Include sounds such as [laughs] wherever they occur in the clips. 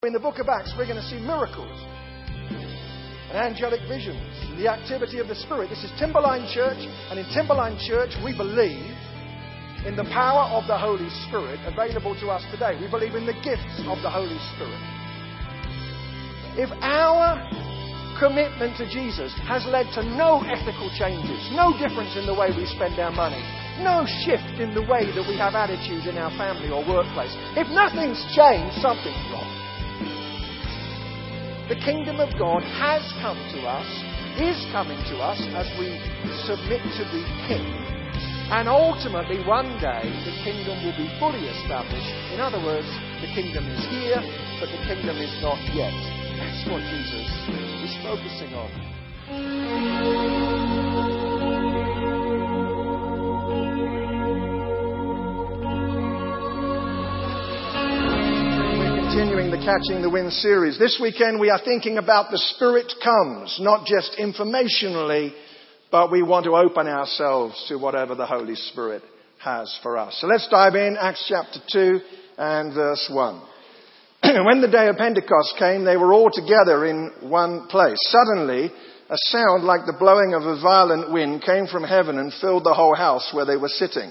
In the book of Acts, we're going to see miracles and angelic visions, and the activity of the Spirit. This is Timberline Church, and in Timberline Church, we believe in the power of the Holy Spirit available to us today. We believe in the gifts of the Holy Spirit. If our commitment to Jesus has led to no ethical changes, no difference in the way we spend our money, no shift in the way that we have attitudes in our family or workplace, if nothing's changed, something's wrong. The kingdom of God has come to us, is coming to us as we submit to the King. And ultimately, one day, the kingdom will be fully established. In other words, the kingdom is here, but the kingdom is not yet. That's what Jesus is focusing on. Catching the Wind series. This weekend we are thinking about the Spirit comes, not just informationally, but we want to open ourselves to whatever the Holy Spirit has for us. So let's dive in, Acts chapter 2 and verse 1. [clears throat] when the day of Pentecost came, they were all together in one place. Suddenly, a sound like the blowing of a violent wind came from heaven and filled the whole house where they were sitting.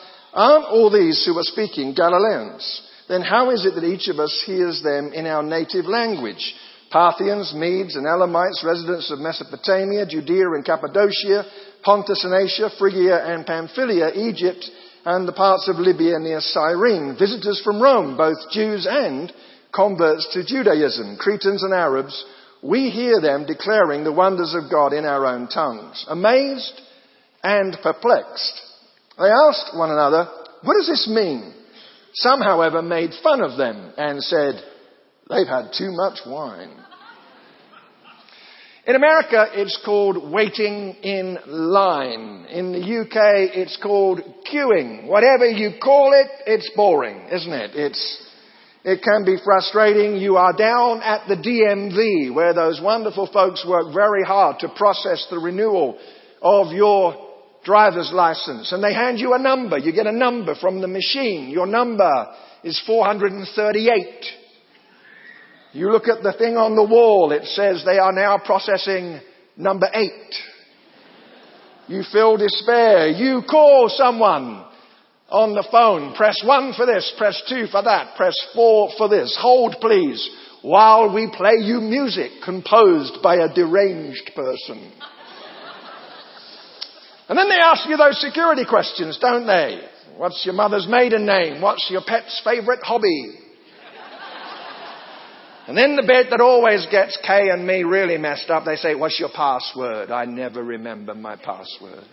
Aren't all these who are speaking Galileans? Then how is it that each of us hears them in our native language? Parthians, Medes and Elamites, residents of Mesopotamia, Judea and Cappadocia, Pontus and Asia, Phrygia and Pamphylia, Egypt, and the parts of Libya near Cyrene, visitors from Rome, both Jews and converts to Judaism, Cretans and Arabs, we hear them declaring the wonders of God in our own tongues. Amazed and perplexed, they asked one another, what does this mean? Some, however, made fun of them and said, they've had too much wine. In America, it's called waiting in line. In the UK, it's called queuing. Whatever you call it, it's boring, isn't it? It's, it can be frustrating. You are down at the DMV where those wonderful folks work very hard to process the renewal of your driver's license and they hand you a number. You get a number from the machine. Your number is 438. You look at the thing on the wall. It says they are now processing number eight. You feel despair. You call someone on the phone. Press one for this. Press two for that. Press four for this. Hold please while we play you music composed by a deranged person. And then they ask you those security questions, don't they? What's your mother's maiden name? What's your pet's favourite hobby? And then the bit that always gets Kay and me really messed up, they say, what's your password? I never remember my password.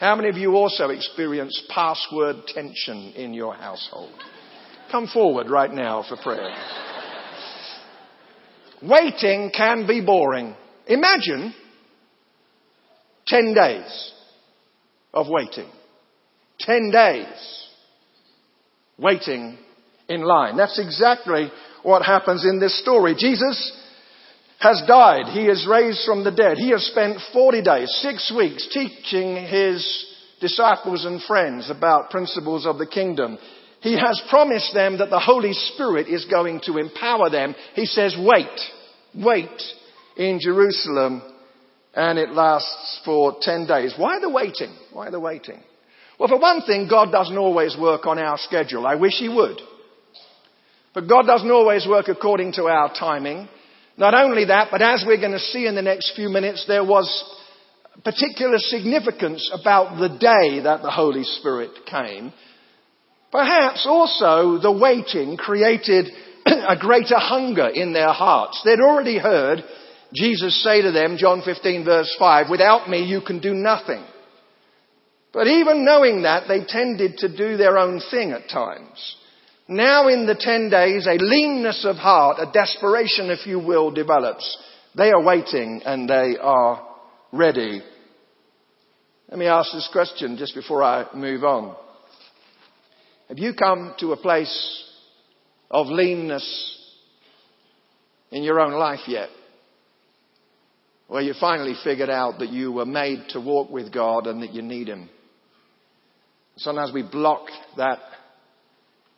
How many of you also experience password tension in your household? Come forward right now for prayer. Waiting can be boring. Imagine 10 days of waiting. Ten days waiting in line. That's exactly what happens in this story. Jesus has died. He is raised from the dead. He has spent 40 days, six weeks teaching his disciples and friends about principles of the kingdom. He has promised them that the Holy Spirit is going to empower them. He says, wait, wait in Jerusalem and it lasts for 10 days. Why the waiting? Why the waiting? Well, for one thing, God doesn't always work on our schedule. I wish He would. But God doesn't always work according to our timing. Not only that, but as we're going to see in the next few minutes, there was particular significance about the day that the Holy Spirit came. Perhaps also the waiting created [clears throat] a greater hunger in their hearts. They'd already heard Jesus say to them, John 15 verse 5, without me you can do nothing. But even knowing that, they tended to do their own thing at times. Now in the 10 days, a leanness of heart, a desperation, if you will, develops. They are waiting and they are ready. Let me ask this question just before I move on. Have you come to a place of leanness in your own life yet? Where you finally figured out that you were made to walk with God and that you need Him. Sometimes we block that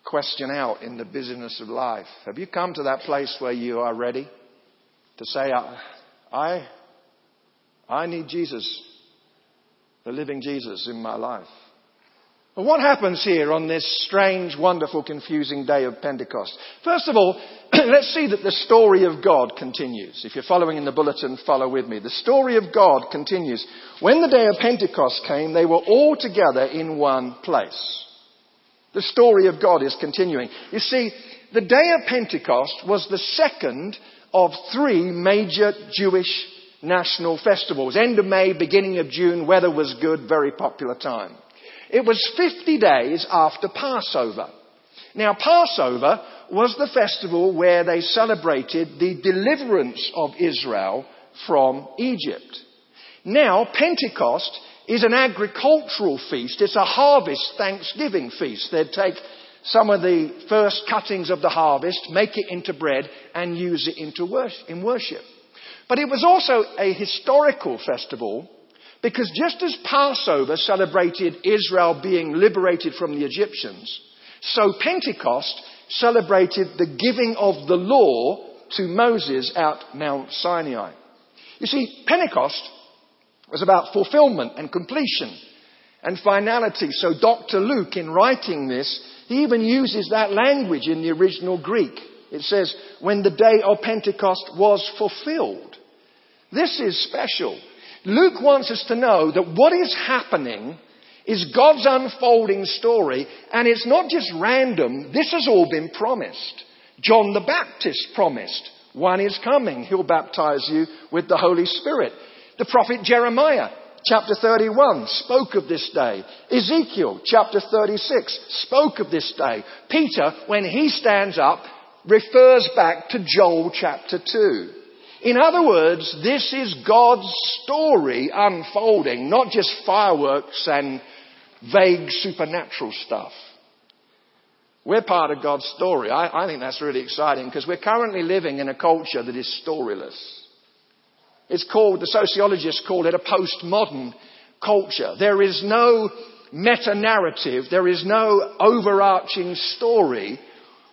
question out in the busyness of life. Have you come to that place where you are ready to say, I, I, I need Jesus, the living Jesus in my life? What happens here on this strange, wonderful, confusing day of Pentecost? First of all, [clears throat] let's see that the story of God continues. If you're following in the bulletin, follow with me. The story of God continues. When the day of Pentecost came, they were all together in one place. The story of God is continuing. You see, the day of Pentecost was the second of three major Jewish national festivals. End of May, beginning of June, weather was good, very popular time. It was 50 days after Passover. Now, Passover was the festival where they celebrated the deliverance of Israel from Egypt. Now, Pentecost is an agricultural feast. It's a harvest thanksgiving feast. They'd take some of the first cuttings of the harvest, make it into bread, and use it into worship, in worship. But it was also a historical festival because just as Passover celebrated Israel being liberated from the Egyptians, so Pentecost celebrated the giving of the law to Moses at Mount Sinai. You see, Pentecost was about fulfillment and completion and finality. So Dr. Luke, in writing this, he even uses that language in the original Greek. It says, when the day of Pentecost was fulfilled. This is special. Luke wants us to know that what is happening is God's unfolding story, and it's not just random. This has all been promised. John the Baptist promised, one is coming. He'll baptize you with the Holy Spirit. The prophet Jeremiah, chapter 31, spoke of this day. Ezekiel, chapter 36, spoke of this day. Peter, when he stands up, refers back to Joel chapter 2. In other words, this is God's story unfolding, not just fireworks and vague supernatural stuff. We're part of God's story. I, I think that's really exciting because we're currently living in a culture that is storyless. It's called, the sociologists call it a postmodern culture. There is no meta narrative, there is no overarching story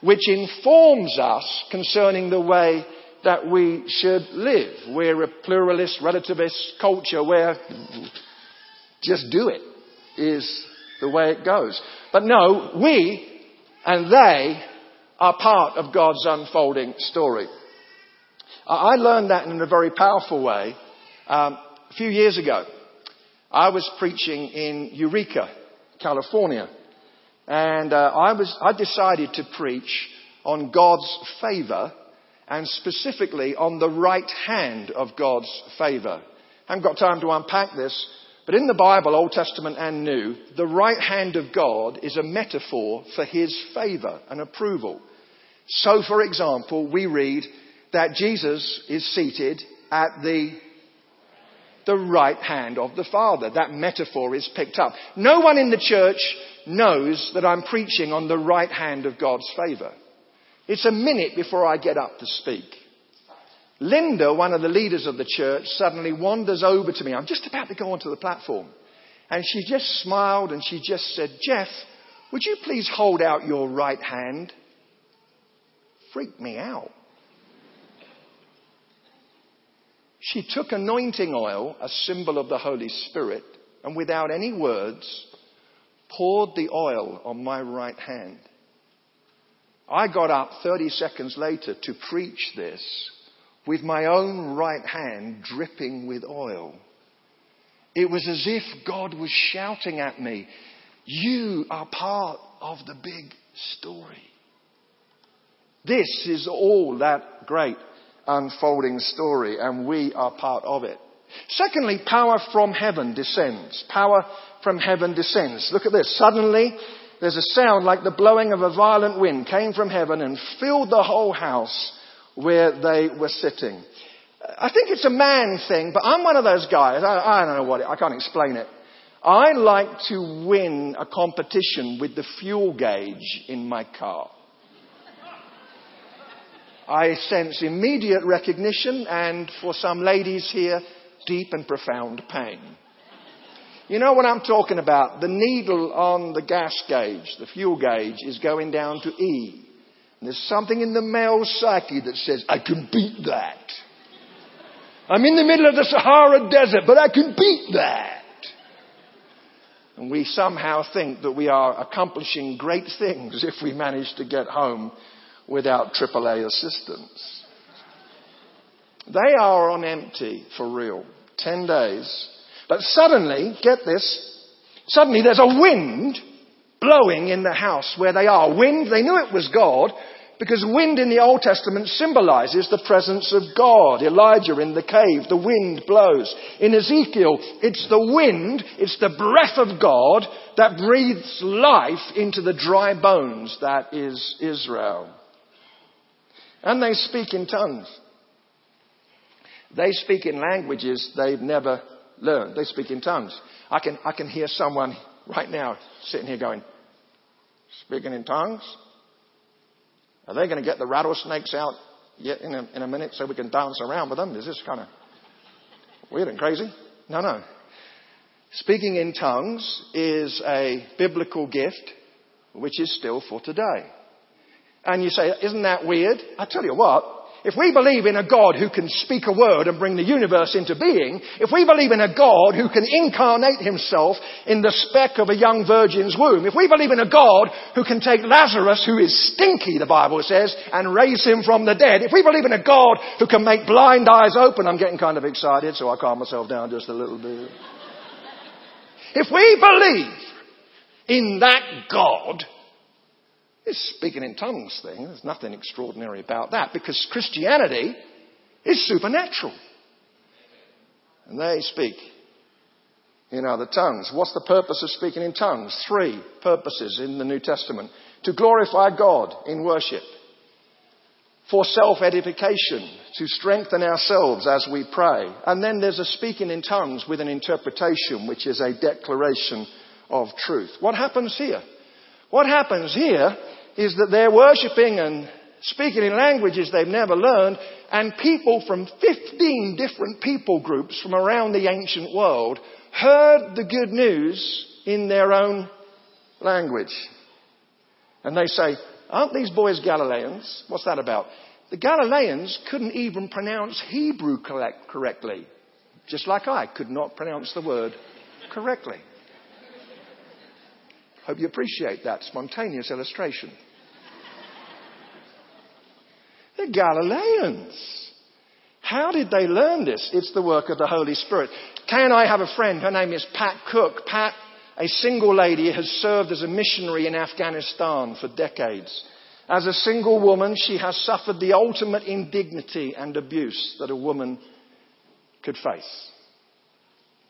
which informs us concerning the way that we should live. We're a pluralist, relativist culture where just do it is the way it goes. But no, we and they are part of God's unfolding story. I learned that in a very powerful way um, a few years ago. I was preaching in Eureka, California, and uh, I was I decided to preach on God's favor and specifically on the right hand of God's favor. I haven't got time to unpack this, but in the Bible, Old Testament and New, the right hand of God is a metaphor for His favor and approval. So, for example, we read that Jesus is seated at the the right hand of the Father. That metaphor is picked up. No one in the church knows that I'm preaching on the right hand of God's favor. It's a minute before I get up to speak. Linda, one of the leaders of the church, suddenly wanders over to me. I'm just about to go onto the platform. And she just smiled and she just said, Jeff, would you please hold out your right hand? Freaked me out. She took anointing oil, a symbol of the Holy Spirit, and without any words, poured the oil on my right hand. I got up 30 seconds later to preach this with my own right hand dripping with oil. It was as if God was shouting at me, You are part of the big story. This is all that great unfolding story, and we are part of it. Secondly, power from heaven descends. Power from heaven descends. Look at this. Suddenly, there's a sound like the blowing of a violent wind came from heaven and filled the whole house where they were sitting. I think it's a man thing, but I'm one of those guys. I, I don't know what it, I can't explain it. I like to win a competition with the fuel gauge in my car. I sense immediate recognition and for some ladies here, deep and profound pain. You know what I'm talking about? The needle on the gas gauge, the fuel gauge, is going down to E. And there's something in the male psyche that says, I can beat that. I'm in the middle of the Sahara Desert, but I can beat that. And we somehow think that we are accomplishing great things if we manage to get home without AAA assistance. They are on empty for real. Ten days. But suddenly, get this, suddenly there's a wind blowing in the house where they are. Wind, they knew it was God, because wind in the Old Testament symbolizes the presence of God. Elijah in the cave, the wind blows. In Ezekiel, it's the wind, it's the breath of God that breathes life into the dry bones that is Israel. And they speak in tongues. They speak in languages they've never learned. They speak in tongues. I can, I can hear someone right now sitting here going, speaking in tongues? Are they going to get the rattlesnakes out yet in a, in a minute so we can dance around with them? Is this kind of weird and crazy? No, no. Speaking in tongues is a biblical gift which is still for today. And you say, isn't that weird? I tell you what, if we believe in a God who can speak a word and bring the universe into being, if we believe in a God who can incarnate himself in the speck of a young virgin's womb, if we believe in a God who can take Lazarus, who is stinky, the Bible says, and raise him from the dead, if we believe in a God who can make blind eyes open, I'm getting kind of excited, so I calm myself down just a little bit. If we believe in that God, this speaking in tongues thing, there's nothing extraordinary about that because Christianity is supernatural. And they speak in other tongues. What's the purpose of speaking in tongues? Three purposes in the New Testament. To glorify God in worship. For self-edification. To strengthen ourselves as we pray. And then there's a speaking in tongues with an interpretation, which is a declaration of truth. What happens here? What happens here is that they're worshipping and speaking in languages they've never learned, and people from 15 different people groups from around the ancient world heard the good news in their own language. And they say, aren't these boys Galileans? What's that about? The Galileans couldn't even pronounce Hebrew correctly, just like I could not pronounce the word correctly. Hope you appreciate that spontaneous illustration. They're Galileans. How did they learn this? It's the work of the Holy Spirit. Can I have a friend? Her name is Pat Cook. Pat, a single lady, has served as a missionary in Afghanistan for decades. As a single woman, she has suffered the ultimate indignity and abuse that a woman could face.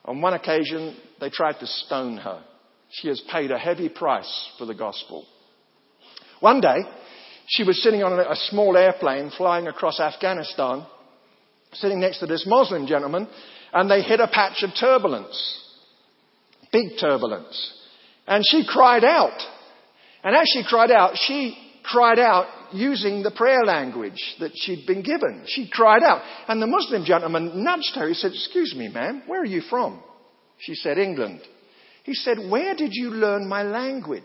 On one occasion, they tried to stone her. She has paid a heavy price for the gospel. One day, she was sitting on a small airplane flying across Afghanistan, sitting next to this Muslim gentleman, and they hit a patch of turbulence. Big turbulence. And she cried out. And as she cried out, she cried out using the prayer language that she'd been given. She cried out. And the Muslim gentleman nudged her. He said, Excuse me, ma'am, where are you from? She said, England. He said, Where did you learn my language?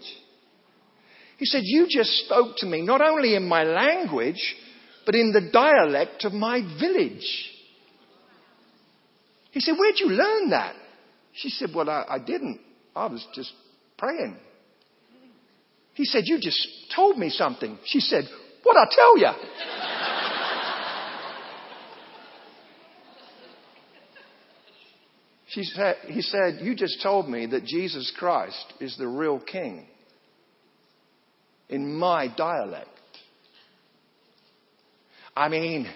He said, You just spoke to me not only in my language, but in the dialect of my village. He said, Where'd you learn that? She said, Well, I, I didn't. I was just praying. He said, You just told me something. She said, What'd I tell you? She said, he said, You just told me that Jesus Christ is the real king in my dialect. I mean,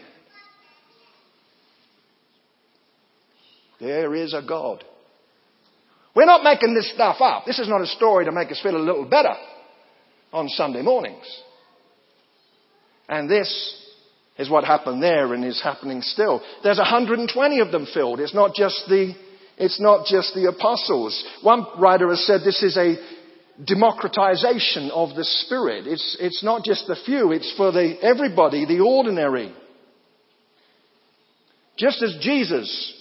there is a God. We're not making this stuff up. This is not a story to make us feel a little better. on Sunday mornings. And this is what happened there and is happening still. There's 120 of them filled. It's not just the, it's not just the apostles. One writer has said this is a democratization of the Spirit. It's, it's not just the few, it's for the, everybody, the ordinary. Just as Jesus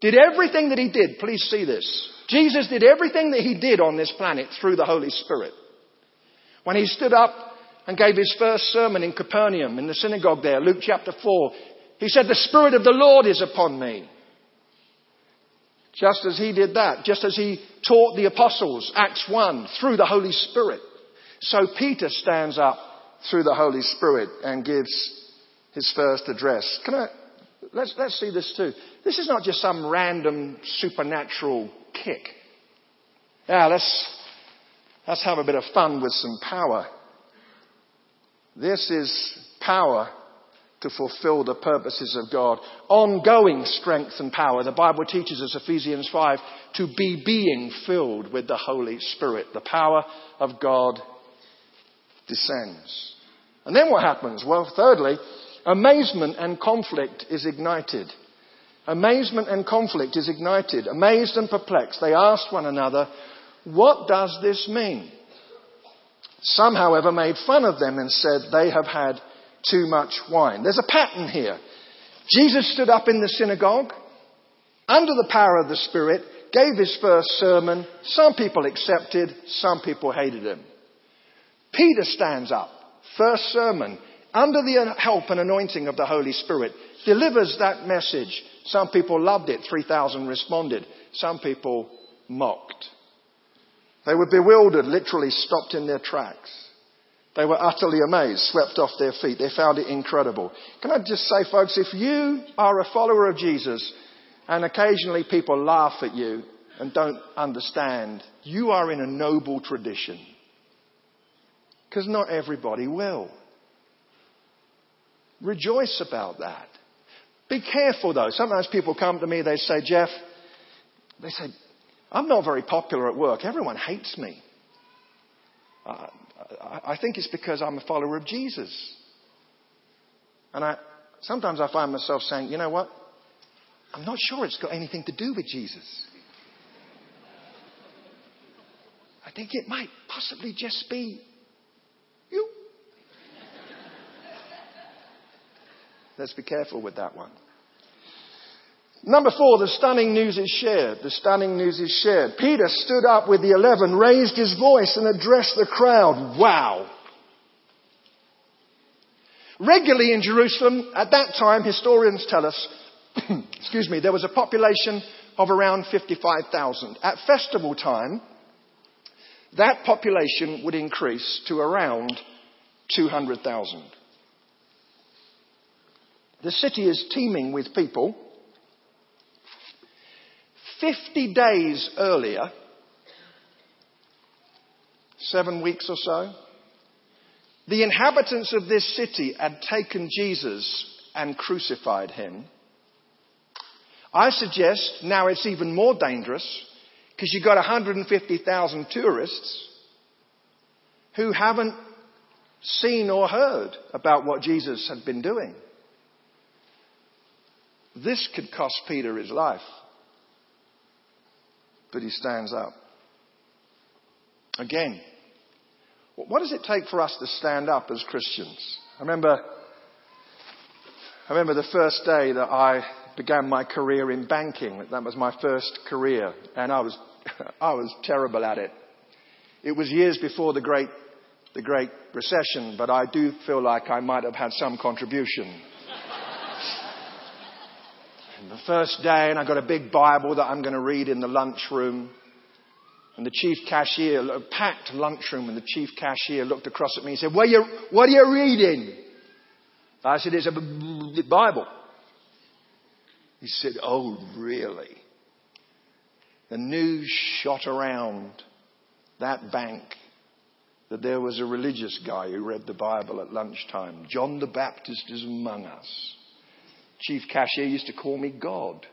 did everything that he did, please see this. Jesus did everything that he did on this planet through the Holy Spirit. When he stood up and gave his first sermon in Capernaum, in the synagogue there, Luke chapter 4, he said, The Spirit of the Lord is upon me. Just as he did that, just as he taught the apostles, Acts 1, through the Holy Spirit. So Peter stands up through the Holy Spirit and gives his first address. Can I, let's, let's see this too. This is not just some random supernatural kick. Yeah, let's, let's have a bit of fun with some power. This is power to fulfill the purposes of God. Ongoing strength and power. The Bible teaches us, Ephesians 5, to be being filled with the Holy Spirit. The power of God descends. And then what happens? Well, thirdly, amazement and conflict is ignited. Amazement and conflict is ignited. Amazed and perplexed, they asked one another, What does this mean? Some, however, made fun of them and said they have had too much wine. There's a pattern here. Jesus stood up in the synagogue under the power of the Spirit, gave his first sermon. Some people accepted, some people hated him. Peter stands up, first sermon, under the help and anointing of the Holy Spirit, delivers that message. Some people loved it, 3,000 responded. Some people mocked. They were bewildered, literally stopped in their tracks. They were utterly amazed, swept off their feet. They found it incredible. Can I just say, folks, if you are a follower of Jesus and occasionally people laugh at you and don't understand, you are in a noble tradition. Because not everybody will. Rejoice about that. Be careful though. Sometimes people come to me, they say, Jeff, they say, I'm not very popular at work. Everyone hates me. Uh, I think it's because I'm a follower of Jesus. And I, sometimes I find myself saying, you know what? I'm not sure it's got anything to do with Jesus. I think it might possibly just be you. Let's be careful with that one. Number four, the stunning news is shared. The stunning news is shared. Peter stood up with the eleven, raised his voice and addressed the crowd. Wow. Regularly in Jerusalem, at that time, historians tell us, [clears throat] excuse me, there was a population of around 55,000. At festival time, that population would increase to around 200,000. The city is teeming with people 50 days earlier, seven weeks or so, the inhabitants of this city had taken Jesus and crucified him. I suggest now it's even more dangerous because you've got 150,000 tourists who haven't seen or heard about what Jesus had been doing. This could cost Peter his life but he stands up. Again, what does it take for us to stand up as Christians? I remember, I remember the first day that I began my career in banking. That was my first career, and I was, [laughs] I was terrible at it. It was years before the great, the great recession, but I do feel like I might have had some contribution. And the first day, and I got a big Bible that I'm going to read in the lunchroom. And the chief cashier, a packed lunchroom, and the chief cashier looked across at me and said, what are you, what are you reading? I said, it's a Bible. He said, oh, really? The news shot around that bank that there was a religious guy who read the Bible at lunchtime. John the Baptist is among us chief cashier used to call me God.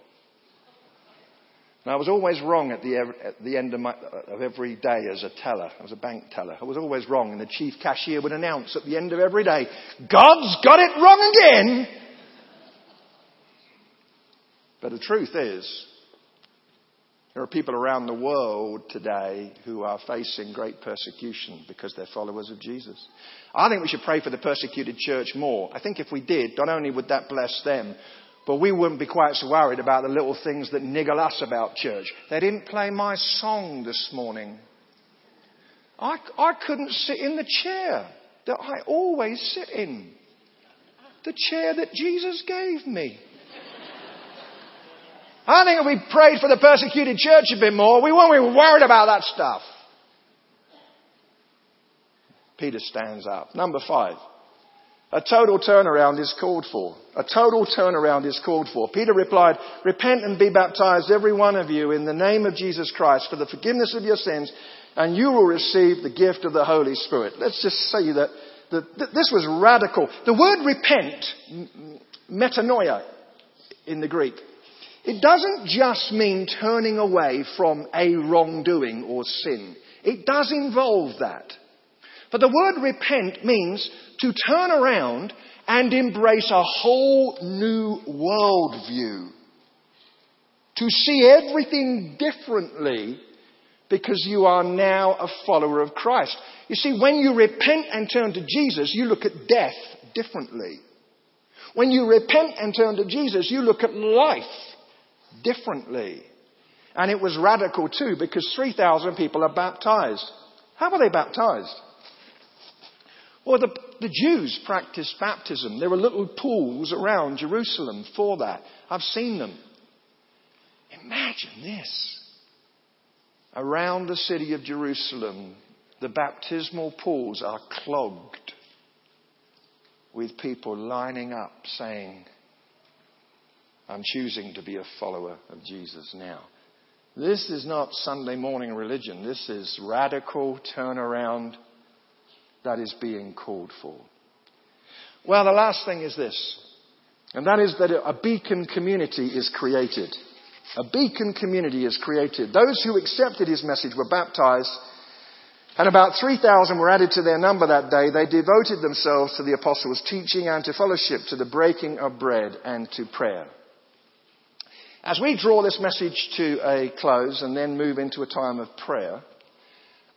And I was always wrong at the, at the end of, my, of every day as a teller. I was a bank teller. I was always wrong, and the chief cashier would announce at the end of every day, God's got it wrong again! But the truth is, there are people around the world today who are facing great persecution because they're followers of Jesus. I think we should pray for the persecuted church more. I think if we did, not only would that bless them, but we wouldn't be quite so worried about the little things that niggle us about church. They didn't play my song this morning. I, I couldn't sit in the chair that I always sit in. The chair that Jesus gave me. I think if we prayed for the persecuted church a bit more, we won't be worried about that stuff. Peter stands up. Number five. A total turnaround is called for. A total turnaround is called for. Peter replied, Repent and be baptized, every one of you, in the name of Jesus Christ for the forgiveness of your sins, and you will receive the gift of the Holy Spirit. Let's just say that, that, that this was radical. The word repent, metanoia in the Greek, it doesn't just mean turning away from a wrongdoing or sin. It does involve that. But the word repent means to turn around and embrace a whole new worldview. To see everything differently because you are now a follower of Christ. You see, when you repent and turn to Jesus, you look at death differently. When you repent and turn to Jesus, you look at life differently. And it was radical too because 3,000 people are baptized. How were they baptized? Well, the, the Jews practiced baptism. There were little pools around Jerusalem for that. I've seen them. Imagine this. Around the city of Jerusalem, the baptismal pools are clogged with people lining up saying, I'm choosing to be a follower of Jesus now. This is not Sunday morning religion. This is radical turnaround that is being called for. Well, the last thing is this, and that is that a beacon community is created. A beacon community is created. Those who accepted his message were baptized, and about 3,000 were added to their number that day. They devoted themselves to the apostles' teaching and to fellowship, to the breaking of bread and to prayer. As we draw this message to a close and then move into a time of prayer,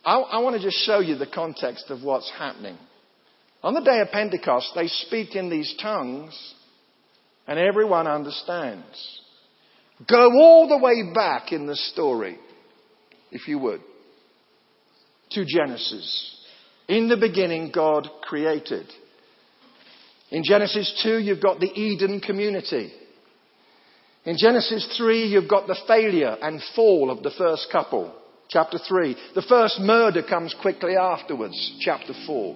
I, I want to just show you the context of what's happening. On the day of Pentecost, they speak in these tongues and everyone understands. Go all the way back in the story, if you would, to Genesis. In the beginning, God created. In Genesis 2, you've got the Eden community. In Genesis 3, you've got the failure and fall of the first couple. Chapter 3. The first murder comes quickly afterwards. Chapter 4.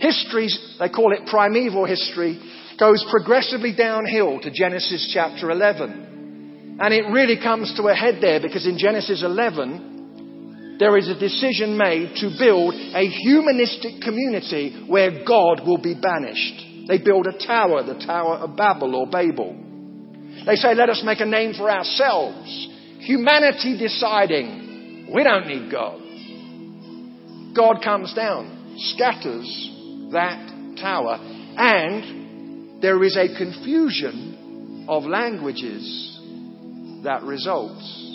History, they call it primeval history, goes progressively downhill to Genesis chapter 11. And it really comes to a head there because in Genesis 11, there is a decision made to build a humanistic community where God will be banished. They build a tower, the Tower of Babel or Babel. They say, let us make a name for ourselves. Humanity deciding we don't need God. God comes down, scatters that tower, and there is a confusion of languages that results.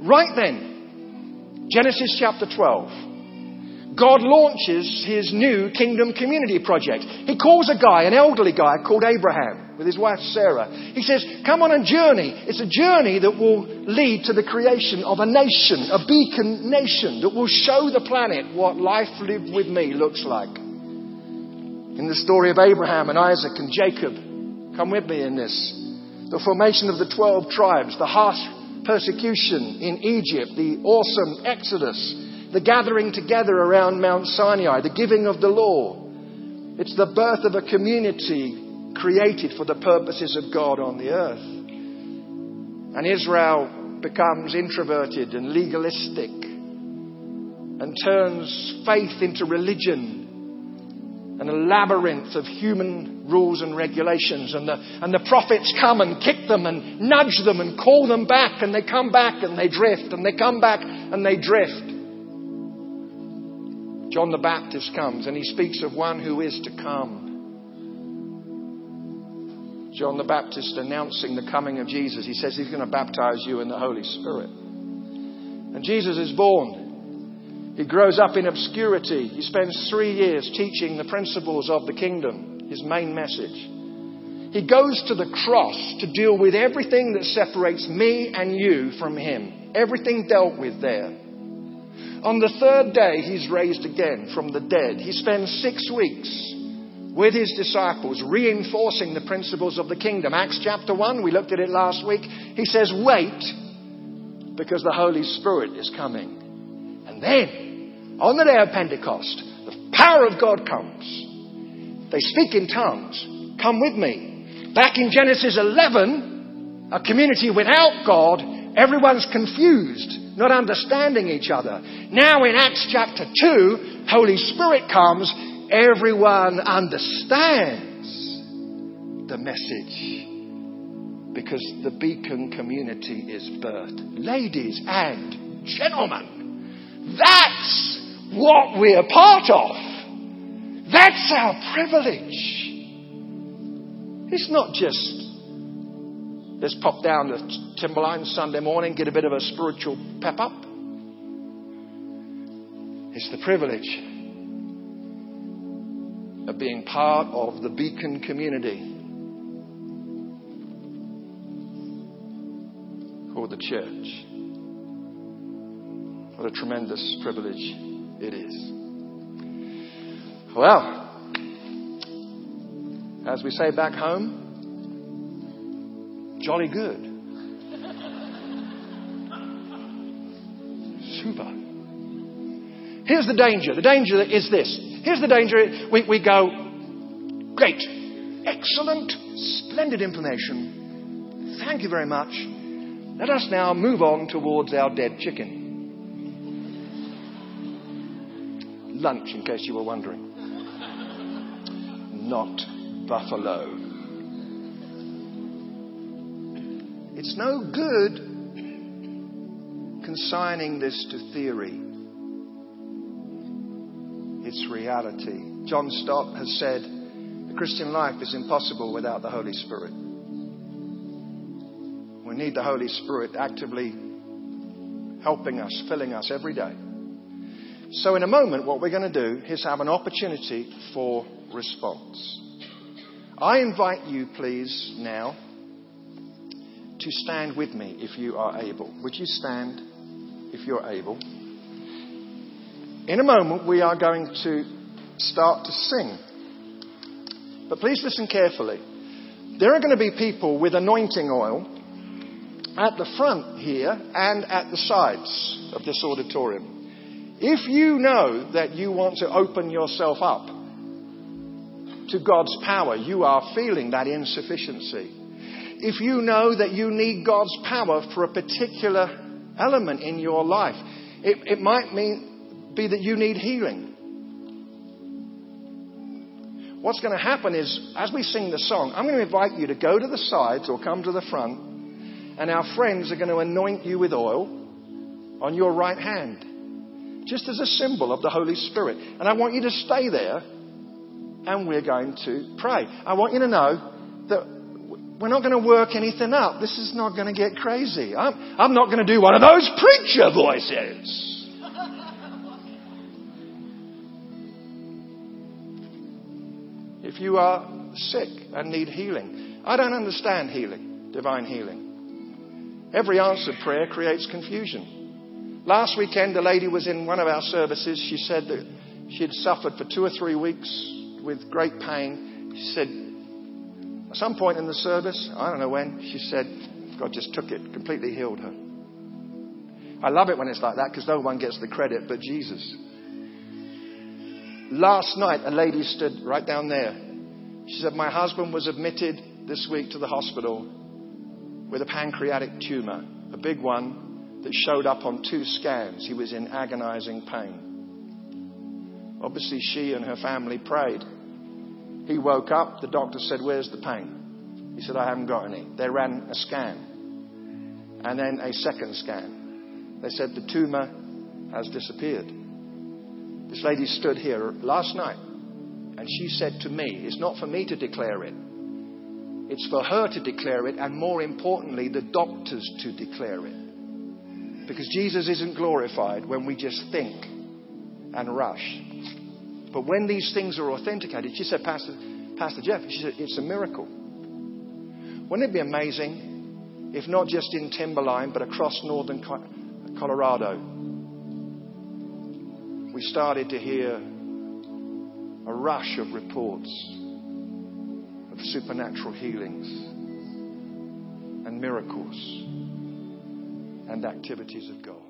Right then, Genesis chapter 12. God launches his new kingdom community project. He calls a guy, an elderly guy called Abraham, with his wife Sarah. He says, Come on a journey. It's a journey that will lead to the creation of a nation, a beacon nation, that will show the planet what life lived with me looks like. In the story of Abraham and Isaac and Jacob, come with me in this. The formation of the 12 tribes, the harsh persecution in Egypt, the awesome Exodus, the gathering together around Mount Sinai, the giving of the law. It's the birth of a community created for the purposes of God on the earth. And Israel becomes introverted and legalistic and turns faith into religion and a labyrinth of human rules and regulations. And the, and the prophets come and kick them and nudge them and call them back, and they come back and they drift, and they come back and they drift. John the Baptist comes and he speaks of one who is to come. John the Baptist announcing the coming of Jesus. He says he's going to baptize you in the Holy Spirit. And Jesus is born. He grows up in obscurity. He spends three years teaching the principles of the kingdom, his main message. He goes to the cross to deal with everything that separates me and you from him. Everything dealt with there. On the third day, he's raised again from the dead. He spends six weeks with his disciples, reinforcing the principles of the kingdom. Acts chapter 1, we looked at it last week. He says, Wait, because the Holy Spirit is coming. And then on the day of Pentecost, the power of God comes. They speak in tongues. Come with me. Back in Genesis 11, a community without God, everyone's confused, not understanding each other. Now in Acts chapter 2, Holy Spirit comes, everyone understands the message because the beacon community is birthed. Ladies and gentlemen, that's what we're part of. That's our privilege. It's not just let's pop down to Timberline Sunday morning, get a bit of a spiritual pep up. It's the privilege of being part of the beacon community called the church. What a tremendous privilege it is. Well, as we say back home, jolly good. Super. Here's the danger. The danger is this. Here's the danger. We, we go, great, excellent, splendid information. Thank you very much. Let us now move on towards our dead chicken. lunch, in case you were wondering. Not buffalo. It's no good consigning this to theory. It's reality. John Stott has said the Christian life is impossible without the Holy Spirit. We need the Holy Spirit actively helping us, filling us every day. So, in a moment, what we're going to do is have an opportunity for response. I invite you, please, now to stand with me if you are able. Would you stand if you're able? In a moment, we are going to start to sing. But please listen carefully. There are going to be people with anointing oil at the front here and at the sides of this auditorium. If you know that you want to open yourself up to God's power, you are feeling that insufficiency. If you know that you need God's power for a particular element in your life, it, it might mean, be that you need healing. What's going to happen is, as we sing the song, I'm going to invite you to go to the sides or come to the front, and our friends are going to anoint you with oil on your right hand just as a symbol of the Holy Spirit. And I want you to stay there and we're going to pray. I want you to know that we're not going to work anything up. This is not going to get crazy. I'm, I'm not going to do one of those preacher voices. If you are sick and need healing, I don't understand healing, divine healing. Every answered prayer creates confusion. Last weekend, a lady was in one of our services. She said that she had suffered for two or three weeks with great pain. She said, at some point in the service, I don't know when, she said, God just took it, completely healed her. I love it when it's like that because no one gets the credit but Jesus. Last night, a lady stood right down there. She said, My husband was admitted this week to the hospital with a pancreatic tumor, a big one, that showed up on two scans. He was in agonizing pain. Obviously, she and her family prayed. He woke up. The doctor said, Where's the pain? He said, I haven't got any. They ran a scan and then a second scan. They said, The tumor has disappeared. This lady stood here last night and she said to me, It's not for me to declare it. It's for her to declare it, and more importantly, the doctors to declare it. Because Jesus isn't glorified when we just think and rush. But when these things are authenticated, she said, Pastor, Pastor Jeff, she said, it's a miracle. Wouldn't it be amazing if not just in Timberline, but across northern Colorado, we started to hear a rush of reports of supernatural healings and miracles and activities of God.